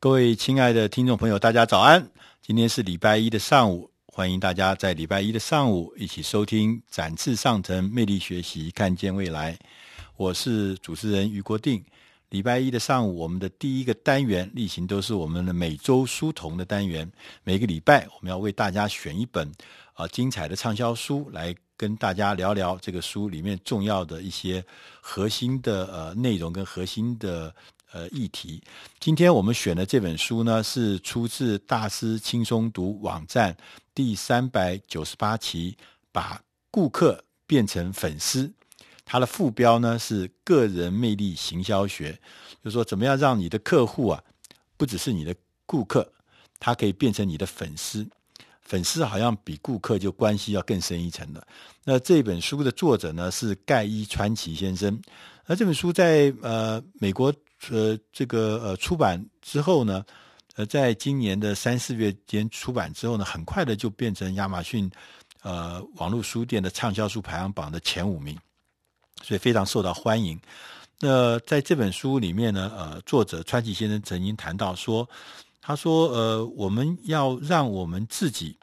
各位亲爱的听众朋友，大家早安！今天是礼拜一的上午，欢迎大家在礼拜一的上午一起收听《展翅上腾，魅力学习，看见未来》。我是主持人于国定。礼拜一的上午，我们的第一个单元例行都是我们的每周书童的单元。每个礼拜，我们要为大家选一本啊、呃、精彩的畅销书，来跟大家聊聊这个书里面重要的一些核心的呃内容跟核心的。呃，议题。今天我们选的这本书呢，是出自大师轻松读网站第三百九十八期，把顾客变成粉丝。它的副标呢是“个人魅力行销学”，就是说怎么样让你的客户啊，不只是你的顾客，他可以变成你的粉丝。粉丝好像比顾客就关系要更深一层了。那这本书的作者呢是盖伊川崎先生。而这本书在呃美国。呃，这个呃出版之后呢，呃，在今年的三四月间出版之后呢，很快的就变成亚马逊呃网络书店的畅销书排行榜的前五名，所以非常受到欢迎。那在这本书里面呢，呃，作者川崎先生曾经谈到说，他说，呃，我们要让我们自己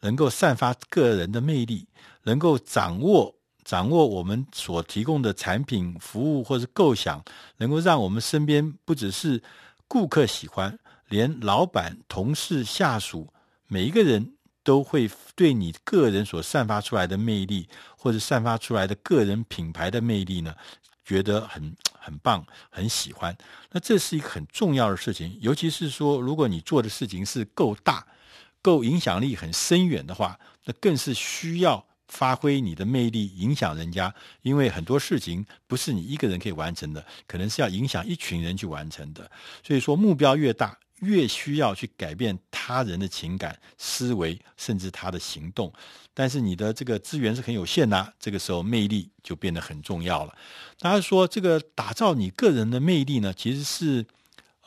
能够散发个人的魅力，能够掌握。掌握我们所提供的产品、服务或是构想，能够让我们身边不只是顾客喜欢，连老板、同事、下属，每一个人都会对你个人所散发出来的魅力，或者散发出来的个人品牌的魅力呢，觉得很 很棒，很喜欢。那这是一个很重要的事情，尤其是说，如果你做的事情是够大、够影响力很深远的话，那更是需要。发挥你的魅力，影响人家，因为很多事情不是你一个人可以完成的，可能是要影响一群人去完成的。所以说，目标越大，越需要去改变他人的情感、思维，甚至他的行动。但是你的这个资源是很有限的，这个时候魅力就变得很重要了。大家说，这个打造你个人的魅力呢，其实是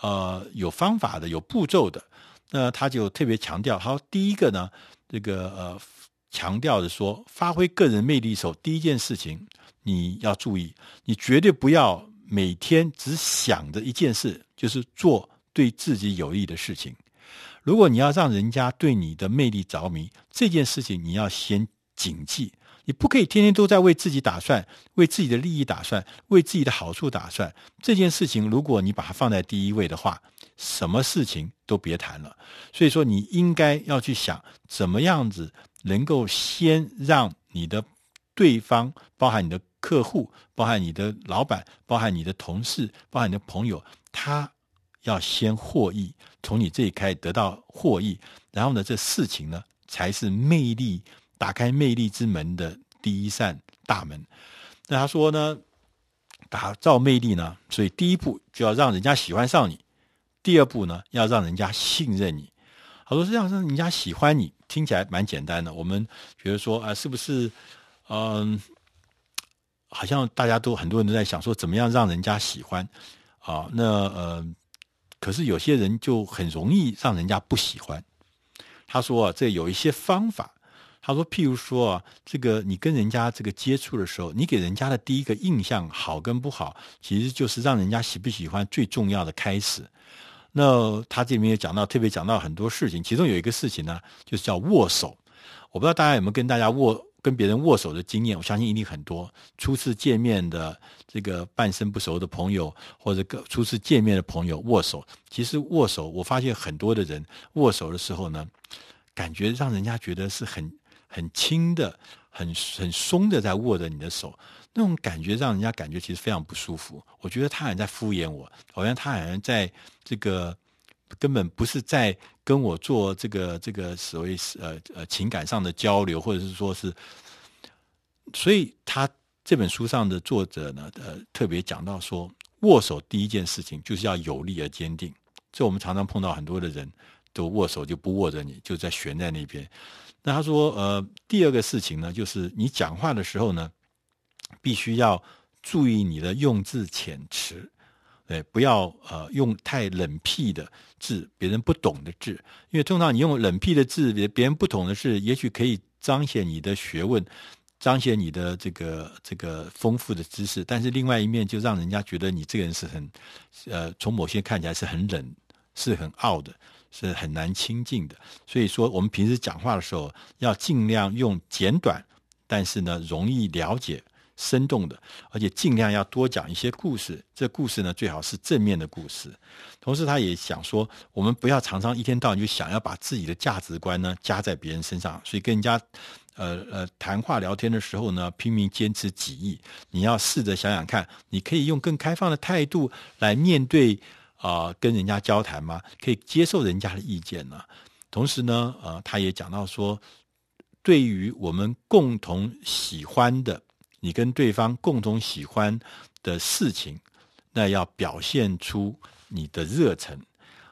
呃有方法的，有步骤的。那他就特别强调，他说第一个呢，这个呃。强调的说，发挥个人魅力的时候，第一件事情你要注意，你绝对不要每天只想着一件事，就是做对自己有益的事情。如果你要让人家对你的魅力着迷，这件事情你要先谨记，你不可以天天都在为自己打算，为自己的利益打算，为自己的好处打算。这件事情，如果你把它放在第一位的话，什么事情都别谈了。所以说，你应该要去想怎么样子。能够先让你的对方，包含你的客户，包含你的老板，包含你的同事，包含你的朋友，他要先获益，从你这里开始得到获益，然后呢，这事情呢才是魅力打开魅力之门的第一扇大门。那他说呢，打造魅力呢，所以第一步就要让人家喜欢上你，第二步呢，要让人家信任你。好多是这样，让人家喜欢你。听起来蛮简单的，我们觉得说啊，是不是嗯，好像大家都很多人都在想说，怎么样让人家喜欢啊？那呃，可是有些人就很容易让人家不喜欢。他说啊，这有一些方法。他说，譬如说啊，这个你跟人家这个接触的时候，你给人家的第一个印象好跟不好，其实就是让人家喜不喜欢最重要的开始。那他这里面也讲到，特别讲到很多事情，其中有一个事情呢，就是叫握手。我不知道大家有没有跟大家握、跟别人握手的经验，我相信一定很多。初次见面的这个半生不熟的朋友，或者初次见面的朋友握手，其实握手，我发现很多的人握手的时候呢，感觉让人家觉得是很很轻的、很很松的在握着你的手。那种感觉让人家感觉其实非常不舒服。我觉得他好像在敷衍我，好像他好像在这个根本不是在跟我做这个这个所谓呃呃情感上的交流，或者是说是，所以他这本书上的作者呢，呃，特别讲到说，握手第一件事情就是要有力而坚定。这我们常常碰到很多的人都握手就不握着你，就在悬在那边。那他说，呃，第二个事情呢，就是你讲话的时候呢。必须要注意你的用字遣词，哎，不要呃用太冷僻的字，别人不懂的字。因为通常你用冷僻的字，别别人不懂的字，也许可以彰显你的学问，彰显你的这个这个丰富的知识。但是另外一面，就让人家觉得你这个人是很呃，从某些看起来是很冷是很傲的，是很难亲近的。所以说，我们平时讲话的时候，要尽量用简短，但是呢，容易了解。生动的，而且尽量要多讲一些故事。这故事呢，最好是正面的故事。同时，他也想说，我们不要常常一天到晚就想要把自己的价值观呢加在别人身上。所以，跟人家呃呃谈话聊天的时候呢，拼命坚持己意。你要试着想想看，你可以用更开放的态度来面对啊、跟人家交谈吗？可以接受人家的意见呢？同时呢，呃，他也讲到说，对于我们共同喜欢的。你跟对方共同喜欢的事情，那要表现出你的热忱。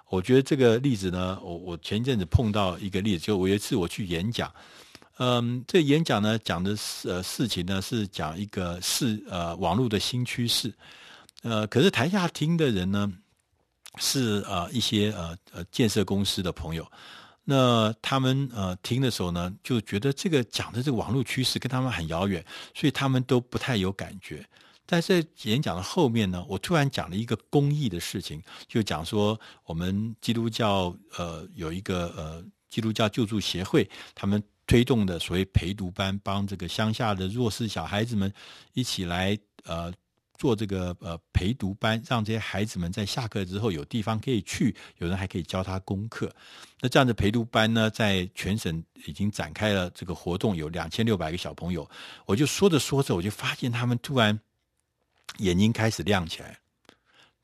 我觉得这个例子呢，我我前一阵子碰到一个例子，就我有一次我去演讲，嗯，这演讲呢讲的是呃事情呢是讲一个是呃网络的新趋势，呃，可是台下听的人呢是呃一些呃呃建设公司的朋友。那他们呃听的时候呢，就觉得这个讲的这个网络趋势跟他们很遥远，所以他们都不太有感觉。但是在演讲的后面呢，我突然讲了一个公益的事情，就讲说我们基督教呃有一个呃基督教救助协会，他们推动的所谓陪读班，帮这个乡下的弱势小孩子们一起来呃。做这个呃陪读班，让这些孩子们在下课之后有地方可以去，有人还可以教他功课。那这样的陪读班呢，在全省已经展开了这个活动，有两千六百个小朋友。我就说着说着，我就发现他们突然眼睛开始亮起来，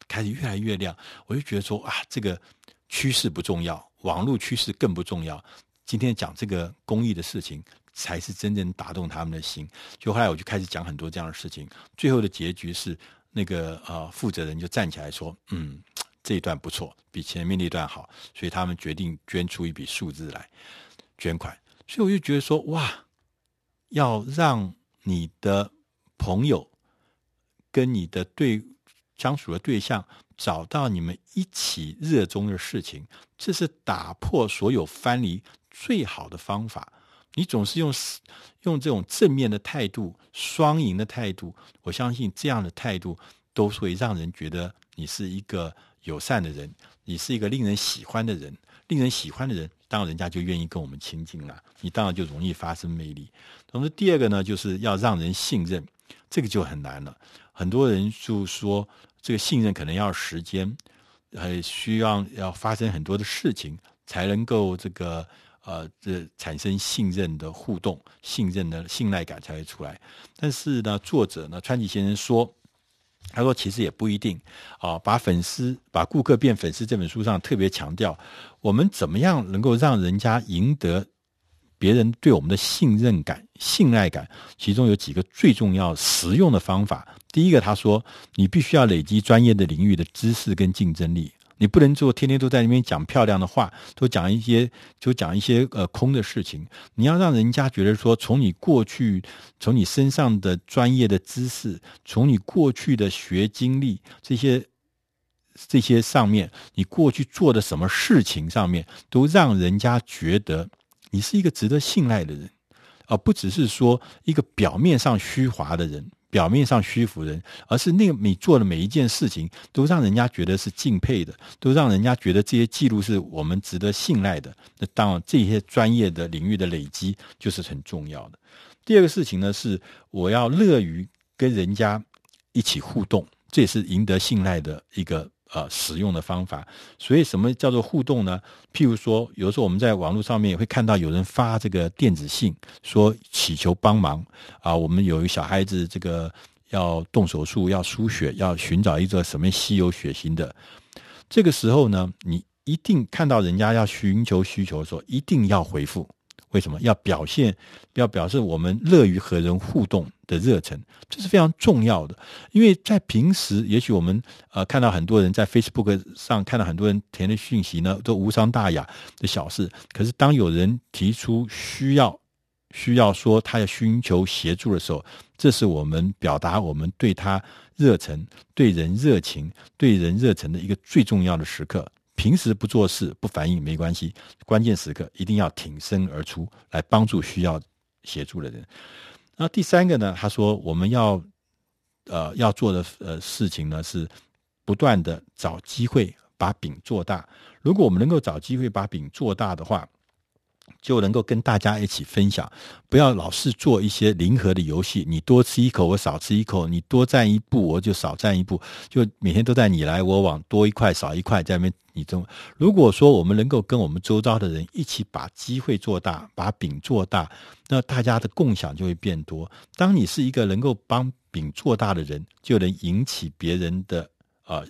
开始越来越亮。我就觉得说啊，这个趋势不重要，网络趋势更不重要。今天讲这个公益的事情。才是真正打动他们的心。就后来我就开始讲很多这样的事情，最后的结局是那个呃负责人就站起来说：“嗯，这一段不错，比前面那段好。”所以他们决定捐出一笔数字来捐款。所以我就觉得说，哇，要让你的朋友跟你的对相处的对象找到你们一起热衷的事情，这是打破所有藩篱最好的方法。你总是用用这种正面的态度、双赢的态度，我相信这样的态度都会让人觉得你是一个友善的人，你是一个令人喜欢的人。令人喜欢的人，当然人家就愿意跟我们亲近了，你当然就容易发生魅力。同时，第二个呢，就是要让人信任，这个就很难了。很多人就说，这个信任可能要时间，还需要要发生很多的事情，才能够这个。呃，这产生信任的互动，信任的信赖感才会出来。但是呢，作者呢，川崎先生说，他说其实也不一定啊。把粉丝把顾客变粉丝这本书上特别强调，我们怎么样能够让人家赢得别人对我们的信任感、信赖感？其中有几个最重要、实用的方法。第一个，他说，你必须要累积专业的领域的知识跟竞争力。你不能做天天都在那边讲漂亮的话，都讲一些就讲一些呃空的事情。你要让人家觉得说，从你过去，从你身上的专业的知识，从你过去的学经历这些这些上面，你过去做的什么事情上面，都让人家觉得你是一个值得信赖的人，而不只是说一个表面上虚华的人。表面上虚浮人，而是那个你做的每一件事情，都让人家觉得是敬佩的，都让人家觉得这些记录是我们值得信赖的。那当然，这些专业的领域的累积就是很重要的。第二个事情呢，是我要乐于跟人家一起互动，这也是赢得信赖的一个。呃，使用的方法，所以什么叫做互动呢？譬如说，有时候我们在网络上面也会看到有人发这个电子信，说祈求帮忙啊。我们有一个小孩子，这个要动手术，要输血，要寻找一个什么稀有血型的。这个时候呢，你一定看到人家要寻求需求的时候，一定要回复。为什么要表现？要表示我们乐于和人互动的热忱，这是非常重要的。因为在平时，也许我们呃看到很多人在 Facebook 上看到很多人填的讯息呢，都无伤大雅的小事。可是当有人提出需要，需要说他要寻求协助的时候，这是我们表达我们对他热忱、对人热情、对人热忱的一个最重要的时刻。平时不做事不反应没关系，关键时刻一定要挺身而出来帮助需要协助的人。那第三个呢？他说我们要呃要做的呃事情呢是不断的找机会把饼做大。如果我们能够找机会把饼做大的话，就能够跟大家一起分享，不要老是做一些零和的游戏。你多吃一口，我少吃一口；你多占一步，我就少占一步。就每天都在你来我往，多一块少一块，在那边你中。如果说我们能够跟我们周遭的人一起把机会做大，把饼做大，那大家的共享就会变多。当你是一个能够帮饼做大的人，就能引起别人的啊。呃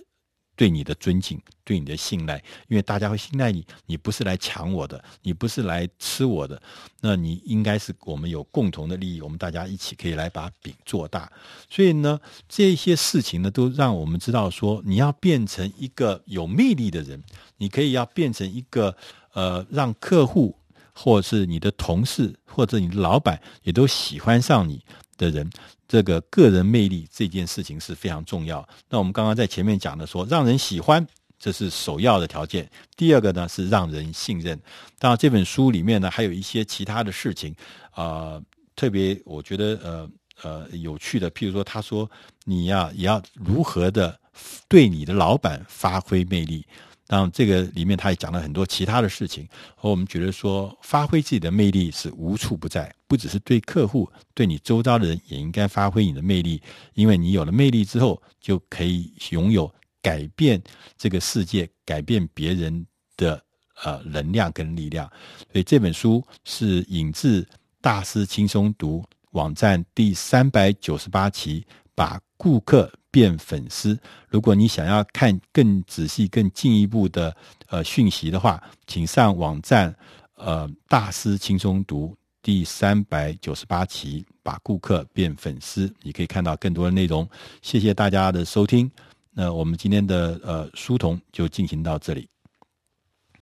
对你的尊敬，对你的信赖，因为大家会信赖你，你不是来抢我的，你不是来吃我的，那你应该是我们有共同的利益，我们大家一起可以来把饼做大。所以呢，这些事情呢，都让我们知道说，你要变成一个有魅力的人，你可以要变成一个呃，让客户或者是你的同事或者你的老板也都喜欢上你的人。这个个人魅力这件事情是非常重要。那我们刚刚在前面讲的说，让人喜欢，这是首要的条件。第二个呢是让人信任。当然，这本书里面呢还有一些其他的事情啊、特别我觉得呃呃有趣的，譬如说，他说你呀也要如何的对你的老板发挥魅力。当然，这个里面他也讲了很多其他的事情，和我们觉得说，发挥自己的魅力是无处不在，不只是对客户，对你周遭的人也应该发挥你的魅力，因为你有了魅力之后，就可以拥有改变这个世界、改变别人的呃能量跟力量。所以这本书是引自大师轻松读网站第三百九十八期，把顾客变粉丝。如果你想要看更仔细、更进一步的呃讯息的话，请上网站呃大师轻松读第三百九十八期，把顾客变粉丝，你可以看到更多的内容。谢谢大家的收听。那我们今天的呃书童就进行到这里。